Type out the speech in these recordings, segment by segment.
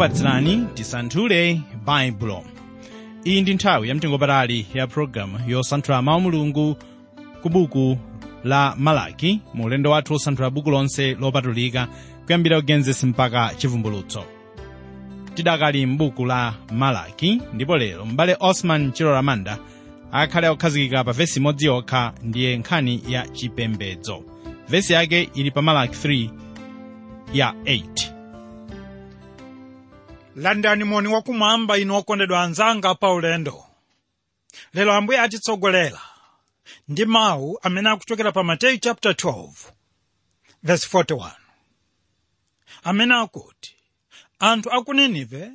kukupatsirani tisanthule baibulo iyi ndi nthawi yamtengopatali ya pologalamu yosanthula mawu mulungu ku buku la malaki mu ulendo wathu wosanthula buku lonse lopatulika kuyambira kugenesi mpaka chivumbulutso. Tidakali m'buku la malaki ndipo lero m'bale osman chiloramanda akhale okhazikika pa vesi imodzi yokha ndiye nkhani ya chipembedzo. Vesi yake ili pa malaki 3 ya 8 landani moni wakumwamba inu okondedwa anzanga pa ulendo. Lero ambuye atitsogolera ndi mawu amene akuchokera pa mateyu chapter 12 verse 41 amene akuti anthu a ku ninive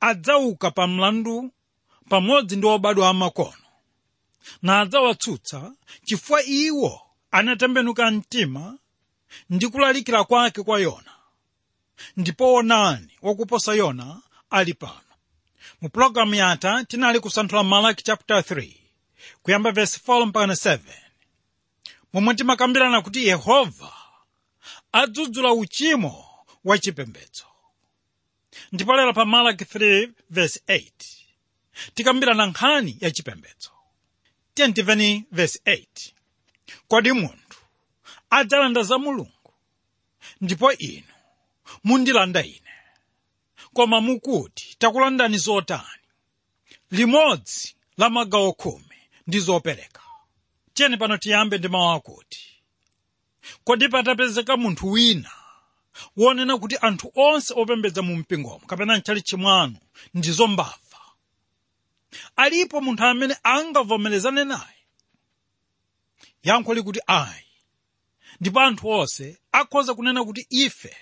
adzauka pa mlandu pamodzi ndi obadwa amakono na adzawatsutsa chifukwa iwo anatembenuka mtima ndi kulalikira kwake kwa yona ndipo onani wakuposa yona ali pano. Mu pulogalamu yatha tinali kusanthula malaki chapter 3 kuyamba verse 4 mpaka 7 momwe timakambirana kuti yehova adzudzula uchimo wa ndipo lero pa malaki 3 verse 8 tikambirana nkhani ya chipembedzo. Verse 8 kodi munthu adzalanda za mulungu? Ndipo inu mundilanda ine. Koma mukuti takulandani zotani limodzi la magawo khumi ndi zopereka. Tiyeni pano tiyambe ndi mawu akuti kodi patapezeka munthu wina? Wonena kuti anthu onse opembedza mu mpingomo kapena mchalichi mwanu ndizo mbava alipo munthu amene angavomerezane naye? Yankho likuti ayi. Ndipo anthu onse akhoza kunena kuti ife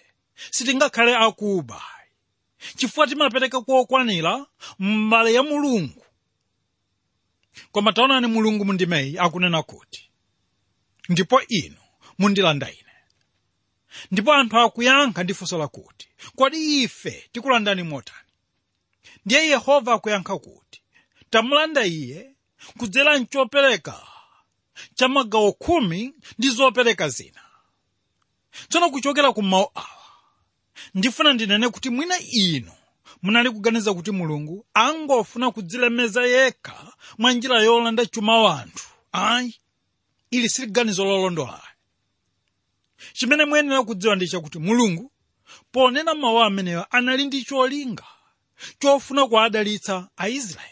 sitingakhale akuba. Chifukwa timapereka kokwanira mbale ya mulungu. Koma taonani mulungu mundimeyi akunena kuti. Ndipo inu mundilanda ine. Ndipo anthu akuyankha ndi funso lakuti kodi ife tikulandani motani ndiye yehova akuyankha kuti tamulanda iye kudzera mchopereka cha magawo khumi ndi zopereka zina. Tsono kuchokera ku mawu awa ndifuna ndinene kuti mwina inu munali kuganiza kuti mulungu angofuna kudzilemeza yekha mwa njira yolanda chuma wanthu. Ayi ili sili ganizo lolondola chimene muyenera kudziwa ndi chakuti mulungu ponena mawu ameneyo anali ndi cholinga chofuna kuadalitsa aisraeli.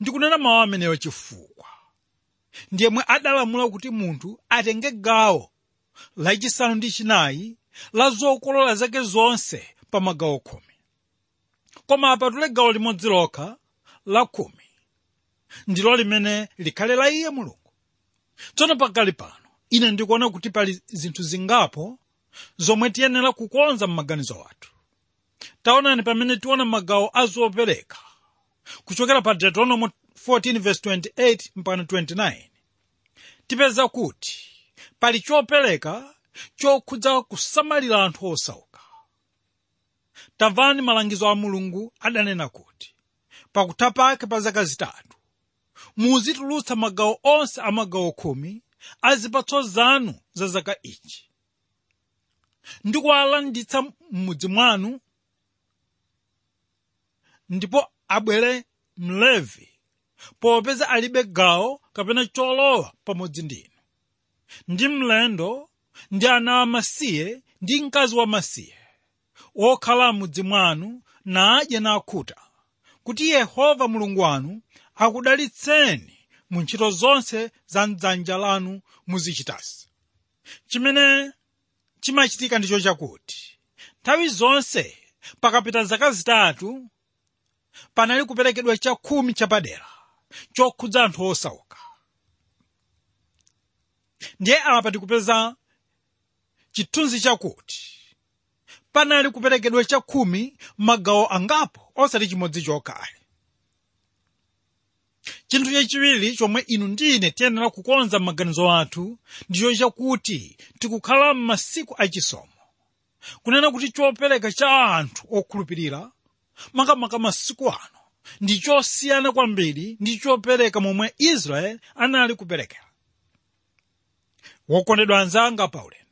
Ndikunena mawu ameneyo chifukwa. Ndiyemwe adalamula kuti munthu atenge gawo lachisanu ndi chinayi la zokolola zake zonse pa magawo khumi. Koma apatule gawo limodzi lokha la khumi. Ndilo limene likhale la iye mulungu. Tsono pakali pano ine ndikuona kuti pali zinthu zingapo zomwe tiyenera kukonza m'maganizo athu. Taonani pamene tiona magawo azopereka kuchokera pa deuteronomy 14:28 mpaka 29 tipeza kuti pali chopereka chokhudza kusamalira anthu osauka. Tamvani malangizo a mulungu adanena kuti pakutha pake pa zaka zitatu muzitulutsa magawo onse a magawo khumi a zipatso zanu za zaka ichi. Ndi kuwalanditsa m'mudzi mwanu ndipo abwere mlevi popeza alibe gawo kapena cholowa pamodzi ndinu. Ndi mlendo ndi ana amasiye ndi mkazi wamasiye wokhala m'mudzi mwanu nadye nakhuta kuti yehova mulungu wanu akudalitseni mu ntchito zonse za mdzanja lanu muzichitasi chimene chimachitika ndicho chakuti nthawi zonse pakapita zaka zitatu panali kuperekedwa chakhumi chapadera chokhudza anthu osauka ndiye apa tikupeza chithunzi chakuti. Panali kuperekedwa chakhumi magawo angapo osati chimodzi chokhayi chinthu chachiwiri chomwe inu ndine tiyenera kukonza m'maganizo athu ndicho chakuti tikukhala m'masiku achisomo kunena kuti chopereka cha anthu okhulupirira makamaka masiku ano ndi chosiyana kwambiri ndi chopereka momwe israeli anali kuperekera. Wokondedwa anzanga pa ulendo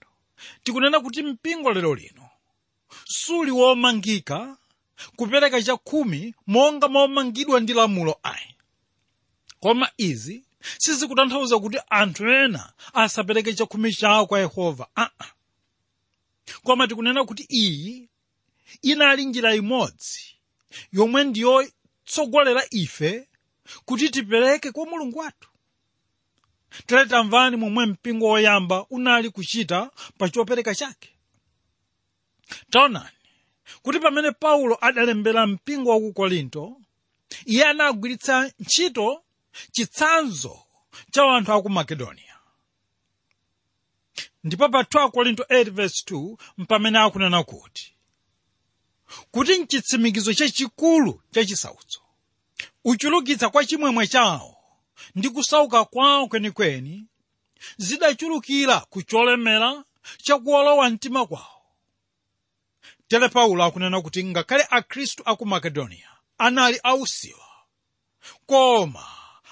tikunena kuti mpingo lero lino. Suli womangika kupereka chakhumi monga momangidwa ndi lamulo ayi. Koma izi sizikutanthauza kuti anthu ena asapereke chakhumi chawo kwa yehova. Aa. Koma tikunena kuti iyi inali njira imodzi yomwe ndiyotsogolera ife kuti tipereke kwa mulungu wathu tere tamvani momwe mpingo woyamba unali kuchita pa chopereka chake. Taonani kuti pamene paulo adalembera mpingo wa ku korinto iye anagwiritsa ntchito chitsanzo cha anthu a ku makedoniya ndipo pa 2 korinto 8:2 mpamene akunena kuti kuti mchitsimikizo chachikulu cha uchulukitsa kwa chimwemwe chawo ndi kusauka kwawo kwenikweni zidachulukira ku cholemera chakuolowa mtima kwawo tere paulo akunena kuti ngakhale akhristu aku makedoniya anali ausiwa koma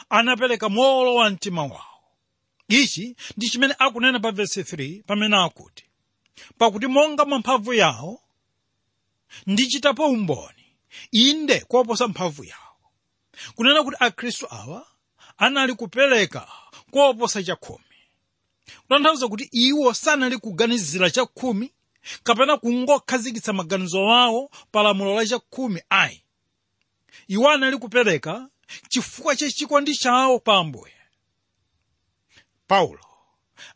anapereka moolowa mtima wawo ichi ndi chimene akunena pa vesi 3 pamene akuti pakuti monga mwa mphamvu yawo ndichitapo umboni inde koposa mphamvu yawo. Kunena kuti akhristu awa anali kupereka koposa chakhumi kutanthauza kuti iwo sanali kuganizira chakhumi kapena kungokhazikitsa maganizo wawo pa lamulo la chakhumi ayi. Iwo anali kupereka chifukwa cha chikondi chawo pa ambuye. Paulo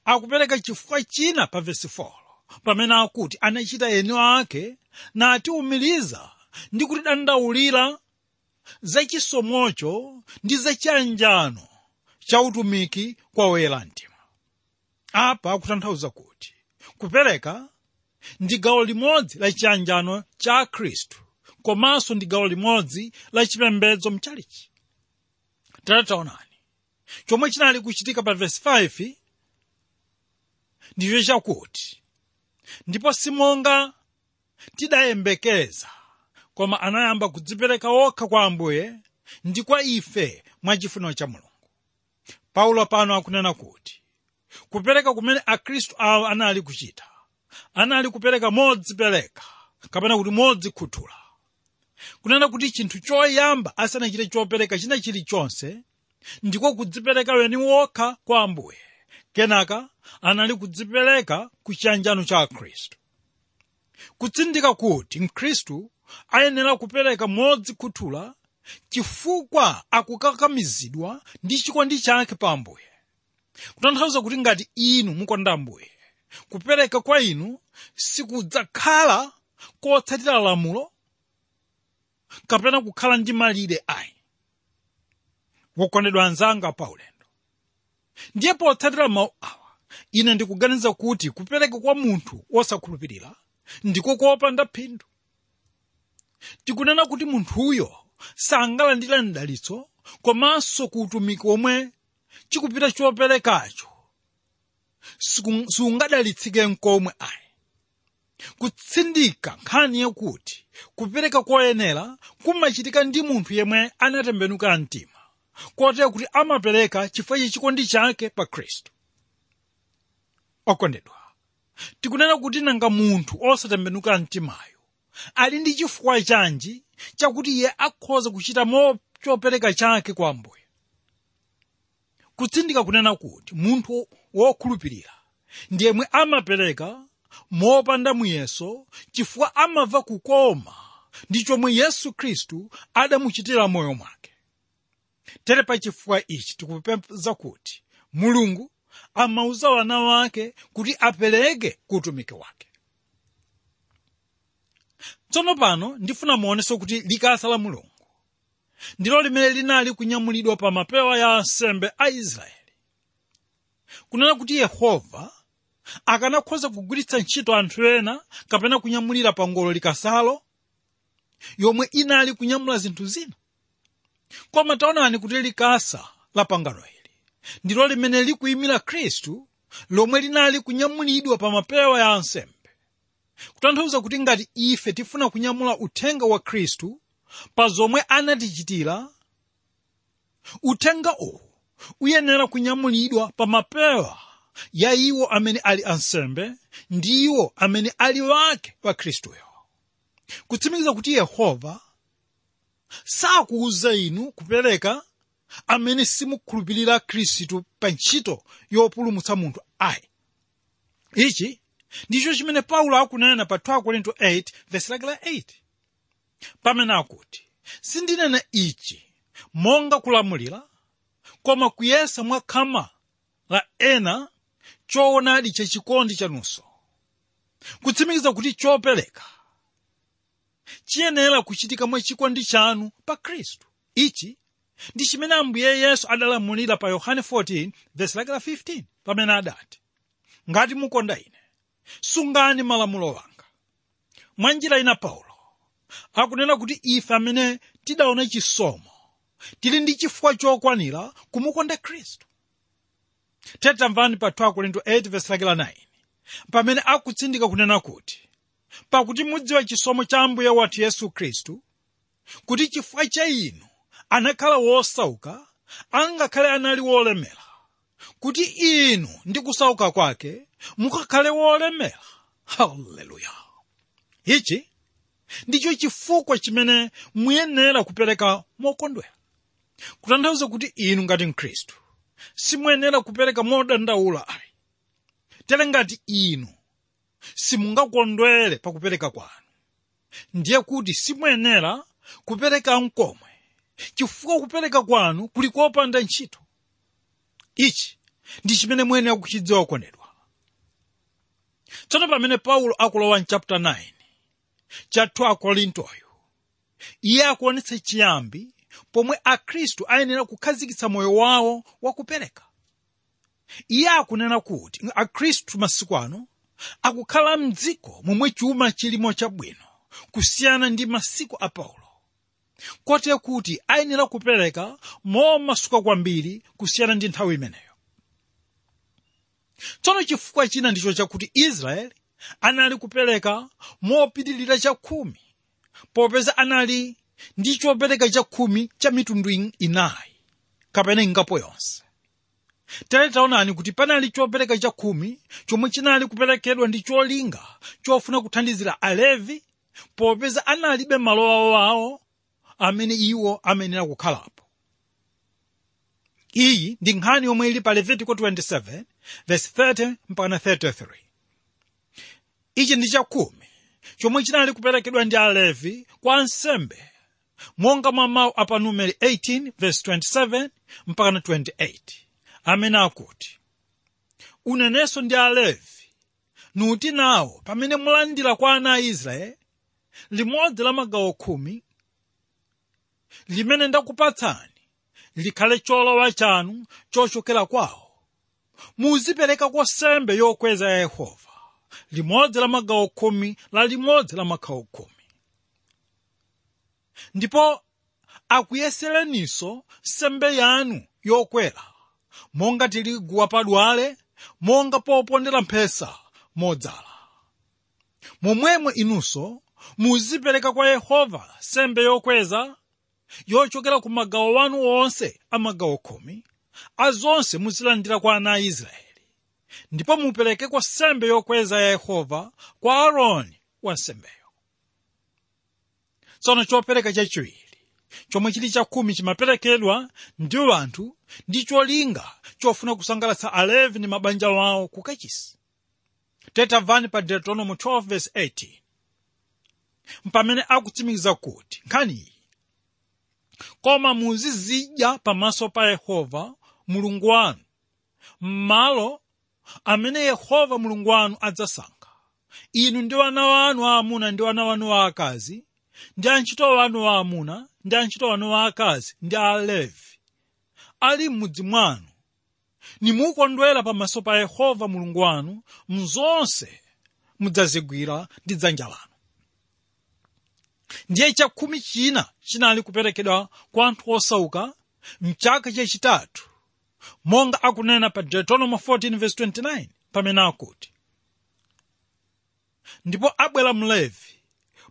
akupereka chifukwa china pa vesi 4 pamene akuti anachita eni ake natiumiriza ndi kutidandaulira za chisomocho ndi za chiyanjano cha utumiki kwa oyera mtima. Apa akutanthauza kuti kupereka ndi gawo limodzi la chiyanjano cha khristu komanso ndi gawo limodzi la chipembedzo mchalichi. Tataonani chomwe chinali kuchitika pa vesi 5 ndicho chakuti ndipo simonga tidayembekeza koma anayamba kudzipereka okha kwa ambuye ndi kwa ife mwachifuniro cha mulungu. Paulo pano akunena kuti kupereka kumene akhristu awo anali kuchita anali kupereka modzipereka kapena kuti modzikhuthula. Kunena kuti chinthu choyamba asanachite chopereka china chilichonse ndiko kudzipereka weni wokha kwa ambuye. Kenaka anali kudzipereka ku chiyanjano cha akhristu. Kutsindika kuti mkhristu ayenera kupereka modzikhuthula chifukwa akukakamizidwa ndi chikondi chake pa ambuye. Kutanthauza kuti ngati inu mukonda ambuye kupereka kwa inu sikudzakhala kotsatira lamulo kapena kukhala ndi malire ayi. Wokondedwa anzanga pa ulendo ndiye potsatira mawu awa ine ndikuganiza kuti kupereka kwa munthu wosakhulupirira ndiko kopanda phindu tikunena kuti munthuyo sangalandire mdalitso komanso ku utumiki omwe chikupita choperekacho. Siungadalitsike nkomwe ayi. Kutsindika nkhani yakuti kupereka koyenera kumachitika ndi munthu yemwe anatembenuka mtima kotero kuti amapereka chifukwa chachikondi chake pa khristu. Okondedwa tikunena kuti nanga munthu osatembenuka mtimayo ali ndi chifukwa chanji chakuti iye akhoza kuchita chopereka chake kwa ambuye? Kutsindika kunena kuti munthu wokhulupirira ndiyemwe amapereka mopanda muyeso chifukwa amava kukoma ndi chomwe yesu khristu adamuchitira moyo mwake. Tere pa chifukwa ichi tikupeza kuti mulungu amauza wana wake kuti apereke ku utumiki wake tsono pano ndifuna muonenso kuti likasa la mulungu ndilo limene linali kunyamulidwa pa mapewa ya ansembe a israeli. Kunena kuti yehova akanakhoza kugwiritsa ntchito anthu ena kapena kunyamulira pa ngolo likasalo yomwe inali kunyamula zinthu zina. Koma taonani kuti likasa la pangano ili ndilo limene likuyimira khristu lomwe linali kunyamulidwa pa mapewa ya ansembe kutanthauza kuti ngati ife tifuna kunyamula uthenga wa khristu pa zomwe anatichitira uthenga uwu uyenera kunyamulidwa pa mapewa ya iwo amene ali ansembe ndi iwo amene ali wake wa khristuyo. Kutsimikiza kuti yehova sakuwuza inu kupereka amene simukhulupirira khristu pa ntchito yopulumutsa munthu ayi. Ichi ndicho chimene paulo akunena pa 2 korinto 8 vesi lake la 8 pamene akuti sindinena ichi monga kulamulira koma kuyesa mwa khama la ena choonadi chachikondi chanunso kutsimikiza kuti chopereka chiyenera kuchitika mwa chikondi chanu pa khristu. Ichi ndi chimene ambuye yesu adalamulira pa yohane 14 vesi lake la 15 pamene adati ngati mukonda ine sungani malamulo wanga. Mwa njira ina paulo. Akunena kuti ife amene tidaona chisomo tili ndi chifukwa chokwanira kumukonda khristu. Tetamvani pa 2 korinto 8 vesi lake la 9 pamene akutsindika kunena kuti pakuti mudziwa chisomo cha ambuye wathu yesu khristu kuti chifukwa cha inu anakhala wosauka angakhale anali wolemera kuti inu ndi kusauka kwake mukakhale wolemera. Haleluya. Ichi ndicho chifukwa chimene muyenera kupereka mokondwera. Kutanthauza kuti inu ngati mkhristu simuyenera kupereka modandaula ayi tere ngati inu simungakondwere pakupereka kwanu. Ndiye kuti simuyenera kupereka mkomwe. Chifukwa kupereka kwanu kuli kopanda ntchito. Ichi ndi chimene muyenera kuchidziwa kondedwa tsono pamene paulo akulowa mchapter 9 cha 2 korintoyo iye akuonetsa chiyambi pomwe akhristu ayenera kukhazikitsa moyo wawo wakupereka iye akunena kuti akhristu masiku ano akukhala mdziko momwe chuma chilimo chabwino kusiyana ndi masiku a paulo. Kote kuti ayenera kupereka momasuka kwambiri kusiyana ndi nthawi imeneyo tsono chifukwa china ndicho chakuti israeli anali kupereka mopitilira chakhumi popeza anali ndi chopereka chakhumi cha mitundu inayi kapena ingapo yonse. Tere taonani kuti panali chopereka chakhumi chomwe chinali kuperekedwa ndi cholinga chofuna kuthandizira alevi popeza analibe malo awo amene iwo amenera kukhalapo. Iyi ndi nkhani yomwe ili pa levitiko 27 verse 30 mpaka 33 ichi ndi chakhumi chomwe chinali kuperekedwa ndi alevi kwa ansembe monga mwa mawu apa numeri 18 verse 27 mpaka 28 amene akuti unenenso ndi alevi nuti nawo pamene mulandira kwa ana a israeli limodzi la magawo khumi limene ndakupatsani likhale cholowa chanu chochokera kwawo muzipereka kwa sembe yokweza ya yehova. Limodzi la magawo khumi la limodzi la magawo khumi ndipo akuyesereninso sembe yanu yokwera monga tirigu wapadwale monga popondera mphesa modzala. Momwemo inunso muzipereka kwa yehova sembe yokweza yochokera ku magawo wanu onse a magawo khumi azonse muzilandira kwa ana a israeli. Ndipo mupereke kwa sembe yokweza ya yehova kwa aaroni wansembeyo tsono chopereka chachiwiri chomwe chili chakhumi chimaperekedwa ndi anthu ndi cholinga chofuna kusangalatsa alevi ndi mabanja wawo ku kachisi tetamvani pa deuteronomy 12 verse 18 mpamene akutsimikiza kuti nkhani iyi koma muzizidya pamaso pa yehova mulungu wanu. M'malo amene yehova mulungu wanu adzasankha. Inu ndi wana wanu aamuna ndi wana wanu aakazi ndi antchito wanu aamuna ndi antchito wanu aakazi ndi alevi. Ali m'mudzi mwanu. Nimukondwera pamaso pa yehova mulungu wanu mzonse mudzazigwira ndi dzanja lanu. Ndiye chakhumi china chinali kuperekedwa kwa anthu osauka mchaka chachitatu monga akunena pa deuteronomy 14:29 pamene akuti ndipo abwera mlevi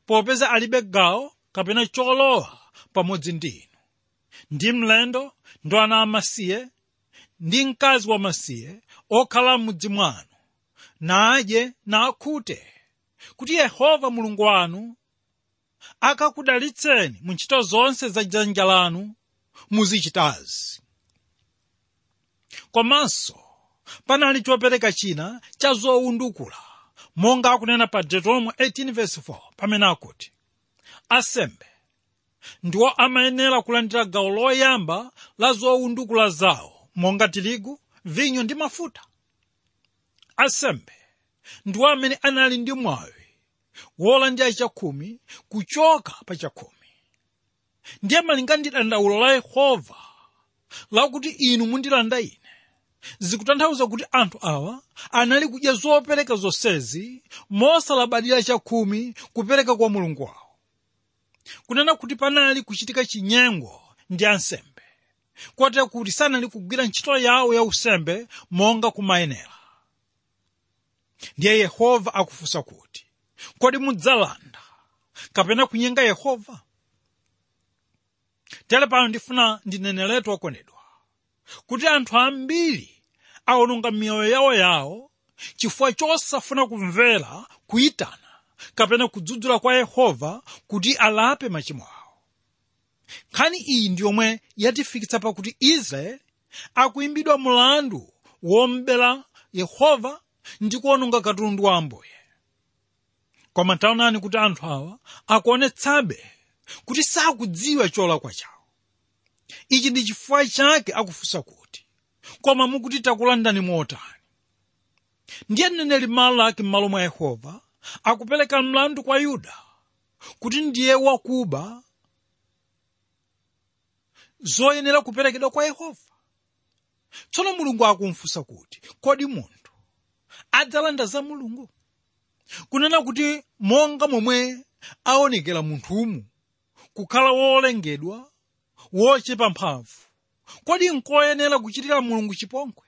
popeza alibe gawo kapena cholowa pamodzi ndi inu ndi mlendo ndi ana amasiye ndi mkazi wamasiye okhala m'mudzi mwanu. Nadye nakhute kuti yehova mulungu wanu akakudalitseni mu ntchito zonse za dzanja lanu muzichitazi komanso panali chopereka china cha zowundukula monga akunena pa deuteronomy 18:4 pamene akuti asembe ndiwo amayenera kulandira gawo loyamba la zowundukula zawo monga tirigu vinyo ndi mafuta. Asembe ndiwo amene anali ndi mwawi wolandira chakhumi kuchoka pa chakhumi ndiye malinga ndi dandaulo la yehova lakuti inu mundilanda ine zikutanthauza kuti anthu awa anali kudya zopereka zonsezi mosalabadira chakhumi kupereka kwa mulungu wawo. Kunena kuti panali kuchitika chinyengo ndi ansembe kotera kuti sanali kugwira ntchito yawo ya usembe monga kumayenera. Ndiye yehova akufunsa kuti kodi mudzalanda kapena kunyenga yehova? Tere pano ndifuna ndineneretu okondedwa kuti anthu ambiri awononga miyoyo yawo yawo chifukwa chosafuna kumvera kuyitana kapena kudzudzula kwa yehova kuti alape machimo awo. Nkhani iyi ndi yomwe yatifikitsa pakuti israeli akuimbidwa mlandu wombera yehova ndi kuwononga katundu wa ambuye. Koma taonani kuti anthu awa akuonetsabe kuti sakudziwa cholakwa chawo ichi ndi chifukwa chake akufunsa kuti koma mukuti takulandani motani. Ndiye mneneli malaki m'malo mwa yehova akupereka mlandu kwa yuda kuti ndiye wakuba zoyenera kuperekedwa kwa yehova. Tsono mulungu akumfunsa kuti kodi munthu adzalanda za mulungu kunena kuti monga momwe aonekera munthumu kukhala wolengedwa wochepa mphamvu kodi nkoyenera kuchitira mulungu chipongwe?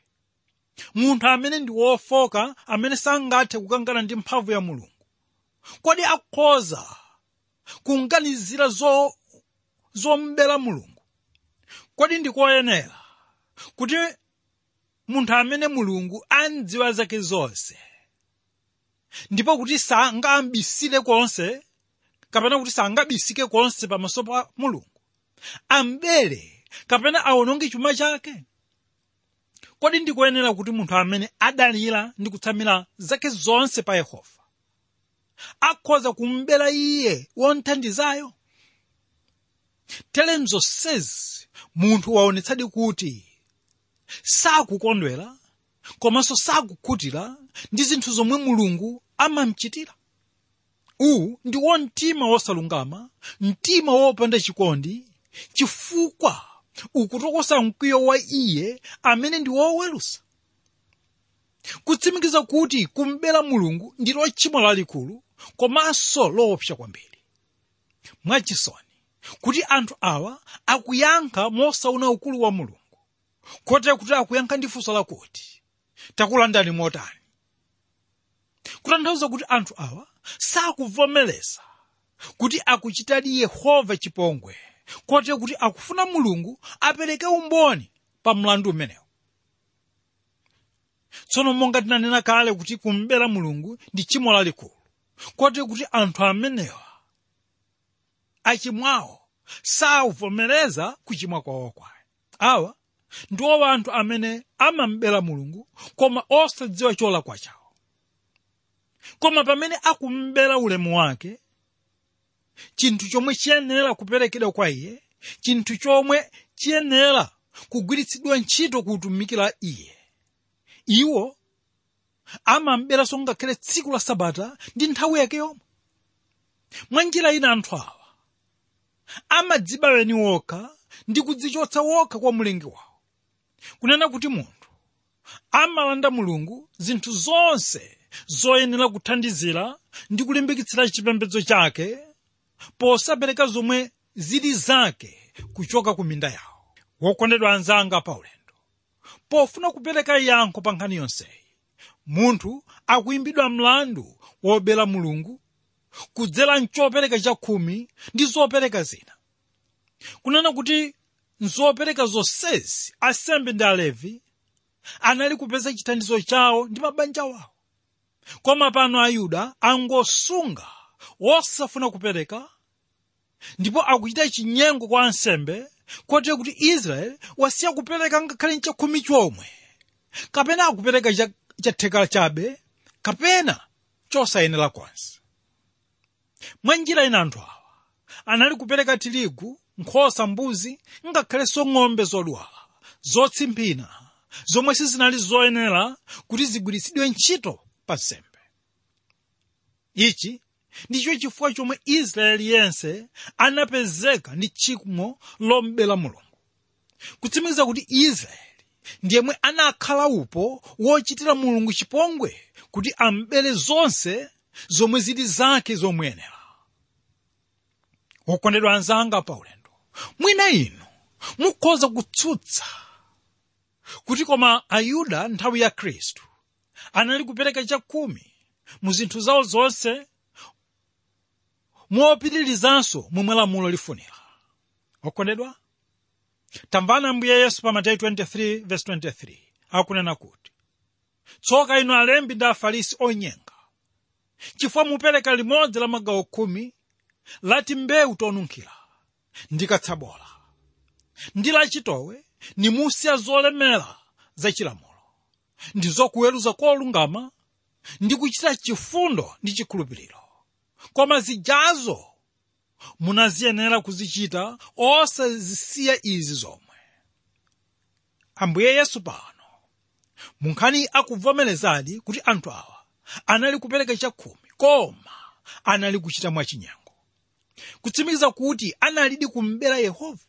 Munthu amene ndi wofoka amene sangathe kukangana ndi mphamvu ya mulungu. Kodi akhoza kunganizira zo zombera mulungu? Kodi ndikoyenera kuti munthu amene mulungu andziwa zake zonse ndipo kuti sangambisire konse kapena kuti sangabisike konse pamaso pa mulungu ambere kapena awononge chuma chake. Kodi ndikuyenera kuti munthu amene adalira ndi kutsamira zake zonse pa yehova akhoza kumbera iye wonthandizayo? Tere mzonsezi munthu waonetsadi kuti sakukondwera komanso sakukhutira ndi zinthu zomwe mulungu amamchitira? Uwu ndi wo mtima wosalungama mtima wopanda chikondi chifukwa ukutokosa mkwiyo wa iye amene ndi wowerusa. Kutsimikiza kuti kumbera mulungu ndilo tchimo lalikulu komanso loopsa kwambiri. Mwachisoni kuti anthu awa akuyankha mosaona ukulu wa mulungu. Kotera kuti akuyankha ndi funso lakuti takulandani motani. Kutanthauza kuti anthu awa sakuvomereza kuti akuchitadi yehova chipongwe kotera kuti akufuna mulungu apereke umboni pa mlandu umenewu tsono monga tinanena kale kuti kumbera mulungu ndi tchimo lalikulu kotera kuti anthu amenewa achimwawo sauvomereza kuchimwa kwawo kwayo awa ndiwo anthu amene amambera mulungu koma osadziwa cholakwa chawo koma pamene akumbera ulemu wake chinthu chomwe chiyenera kuperekedwa kwa iye chinthu chomwe chiyenera kugwiritsidwa ntchito kutumikira iye. Iwo amamberanso ngakhale tsiku la sabata ndi nthawi yake yomwe. Mwa njira ina anthu awa amadziba weni wokha ndi kudzichotsa wokha kwa mlengi wawo. Kunena kuti munthu amalanda mulungu zinthu zonse zoyenera kuthandizira ndi kulimbikitsira chipembedzo chake posapereka zomwe zili zake kuchoka ku minda yawo. Wokondedwa anzanga pa ulendo pofuna kupereka yankho pa nkhani yonseyi munthu akuimbidwa mlandu wobera mulungu kudzera mchopereka chakhumi ndi zopereka zina. Kunena kuti nzopereka zonsezi asembe ndi alevi anali kupeza chithandizo chawo ndi mabanja wawo. Koma pano ayuda angosunga wosafuna kupereka? Ndipo akuchita chinyengo kwa ansembe kotero kuti israeli wasiya kupereka ngakhale chakhumi chomwe. Kapena akupereka cha- chatheka chabe kapena chosayenera konse mwa njira ina anthu awa anali kupereka tirigu nkhosa mbuzi ngakhalenso ng'ombe zodwala zotsimphina zomwe sizinali zoyenera kuti zigwiritsidwe ntchito pa nsembe. Ichi ndicho chifukwa chomwe israeli yense anapezeka ndi tchimo lombera mulungu. Kutsimikiza kuti israeli ndiyemwe anakhala upo wochitira mulungu chipongwe kuti ambere zonse zomwe zili zake zomwenera. Wokondedwa anzanga pa ulendo mwina inu mukhoza kutsutsa kuti koma ayuda nthawi ya khristu anali kupereka chakhumi mu zinthu zawo zonse mopitirizanso momwe lamulo lifunira. Okondedwa? Tamvana ambuye yesu pa mateyu 23:23 akunena kuti tsoka inu alembi ndi afarisi onyenga. Chifukwa mupereka limodzi la magawo khumi lati mbewu tonunkhira ndi katsabola ndi lachitowe nimusiya zolemera zachilamulo ndi zokuweruza kolungama ndi kuchita chifundo ndi chikhulupiriro koma zijazo munaziyenera kuzichita osazisiya izi zomwe. Ambuye yesu pano munkhani akuvomerezadi kuti anthu awa anali kupereka chakhumi koma anali kuchita mwachinyengo kutsimikiza kuti analidi kumbera yehova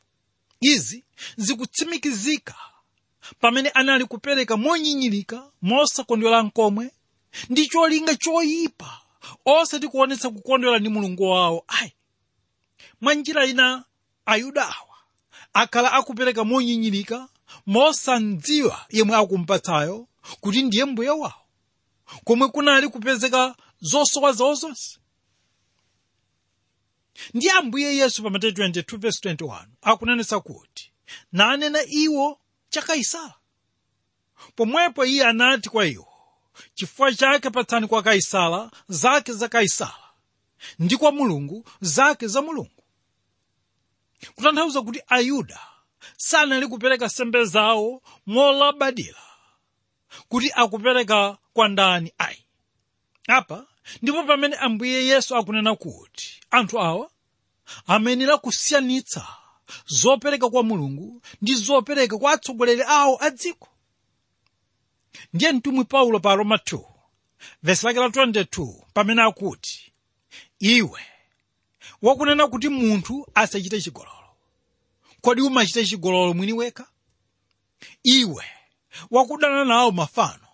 izi zikutsimikizika pamene anali kupereka monyinyirika mosakondwera nkomwe ndi cholinga choyipa osati tikuonetsa kukondwera ndi mulungu wawo ayi mwa njira ina ayuda awa. Akhala akupereka monyinyirika mosandziwa yemwe akumpatsayo kuti ndiye mbuye wawo komwe kunali kupezeka zosowa zawo zonse ndi ambuye yesu pa mateyu 22:21 akunenetsa kuti nanena iwo cha kaisala pomwepo iye anati kwa iwo chifukwa chake patsani kwa kaisala zake za kaisala ndi kwa mulungu zake za mulungu. Kutanthauza kuti ayuda sanali kupereka sembe zawo molabadira kuti akupereka kwa ndani ayi. Apa ndipo pamene ambuye yesu akunena kuti anthu awa amenera kusiyanitsa zopereka kwa mulungu ndi zopereka kwa atsogoleri awo a dziko ndiye mtumwi paulo pa roma 2 vesi lake la 22 pamene akuti iwe wakunena kuti munthu asachite chigololo. Kodi umachite chigololo mwini wekha? Iwe wakudana nawo mafano.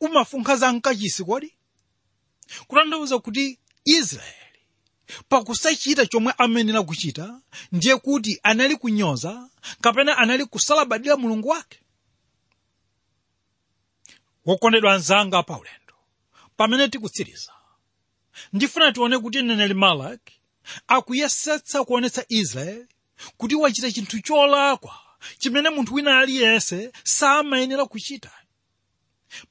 Umafunkha za mkachisi kodi? Kutanthauza kuti israeli pakusachita chomwe amenera kuchita ndiye kuti anali kunyoza kapena anali kusalabadira mulungu wake wokondedwa anzanga pa ulendo. Pamene tikutsiriza ndifuna tione kuti mneneri malaki akuyesetsa kuonetsa israeli kuti wachita chinthu cholakwa chimene munthu wina aliyense samayenera kuchita.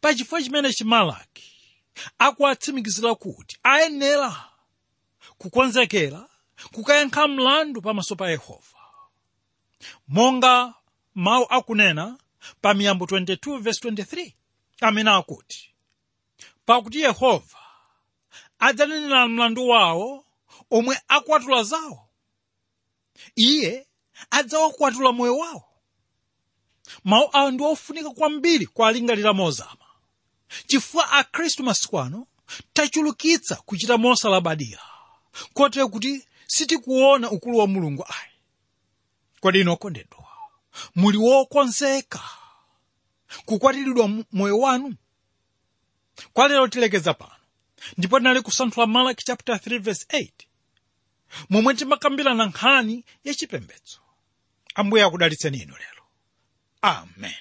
Pachifukwa chimene chimalaki akuatsimikizira kuti ayenera kukonzekera kukayankha mlandu pamaso pa yehova. Monga mawu akunena pa miyambo 22:23 amene akuti pakuti yehova adzanenera mlandu wawo omwe akwatula zawo iye adzawakwatula moyo wawo. Mawu awa ndi ofunika kwambiri kwa alingalira mozama. Chifukwa akhristu masiku ano tachulukitsa kuchita mosalabadira kotero kuti sitikuona ukulu wa mulungu ayi. Kodi inu okondedwa muli wokonzeka kukwatiridwa moyo wanu? Kwa lero tilekeza pano. Ndipo tinali kusanthula malaki chapter 3 verse 8 momwe timakambirana nkhani ya chipembedzo. Ambuye akudalitseni inu lero. Amen.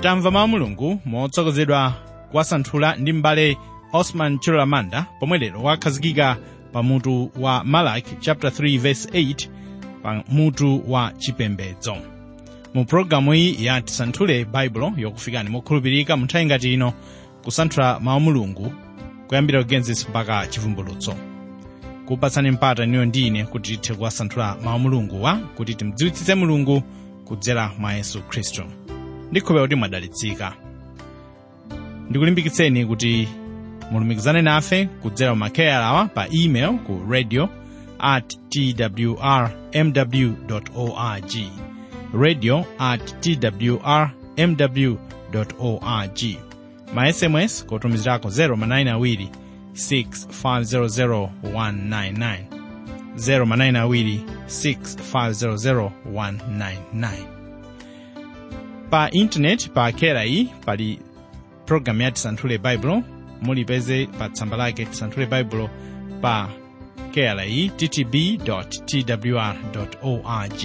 Tamva mawu mulungu motsogozedwa kuwasanthula ndi m'bale osman chilolamanda pomwe lero wakhazikika pa mutu wa malaki chapter 3 verse 8 pa mutu wa chipembedzo. Mu pologalamu iyi ya tisanthule baibulo yokufikani mokhulupirika mu ngati ino kusanthula mawu mulungu kuyambira kugenesis mpaka chivumbulutso. Kupatsani mpata niyo ndi ine kuti tithe kuwasanthula mawu mulunguwa kuti timdziwitsitse mulungu kudzera mwa yesu khristu. Ndikhulupirira kuti mwadalitsika. Ndikulimbikitseni kuti mulumikizane nafe kudzera makeya awa pa email ku radio at twrmw.org, radio at twrmw.org, masms kwa utumizi lako 082 6500 199 082 6500 pa intaneti pa akerayi pali programu ya tisanthule baibulo mulipeze pa tsamba lake tisanthule baibulo pa ttb.twr.org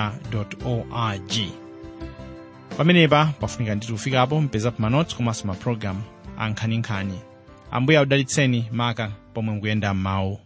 ttb.twr.org pamenepa pafunika ndithu kufikapo mpeza pamanots komanso mapulogalamu ankhaninkhani ambuye audalitseni maka pomwe mukuyenda m'mawu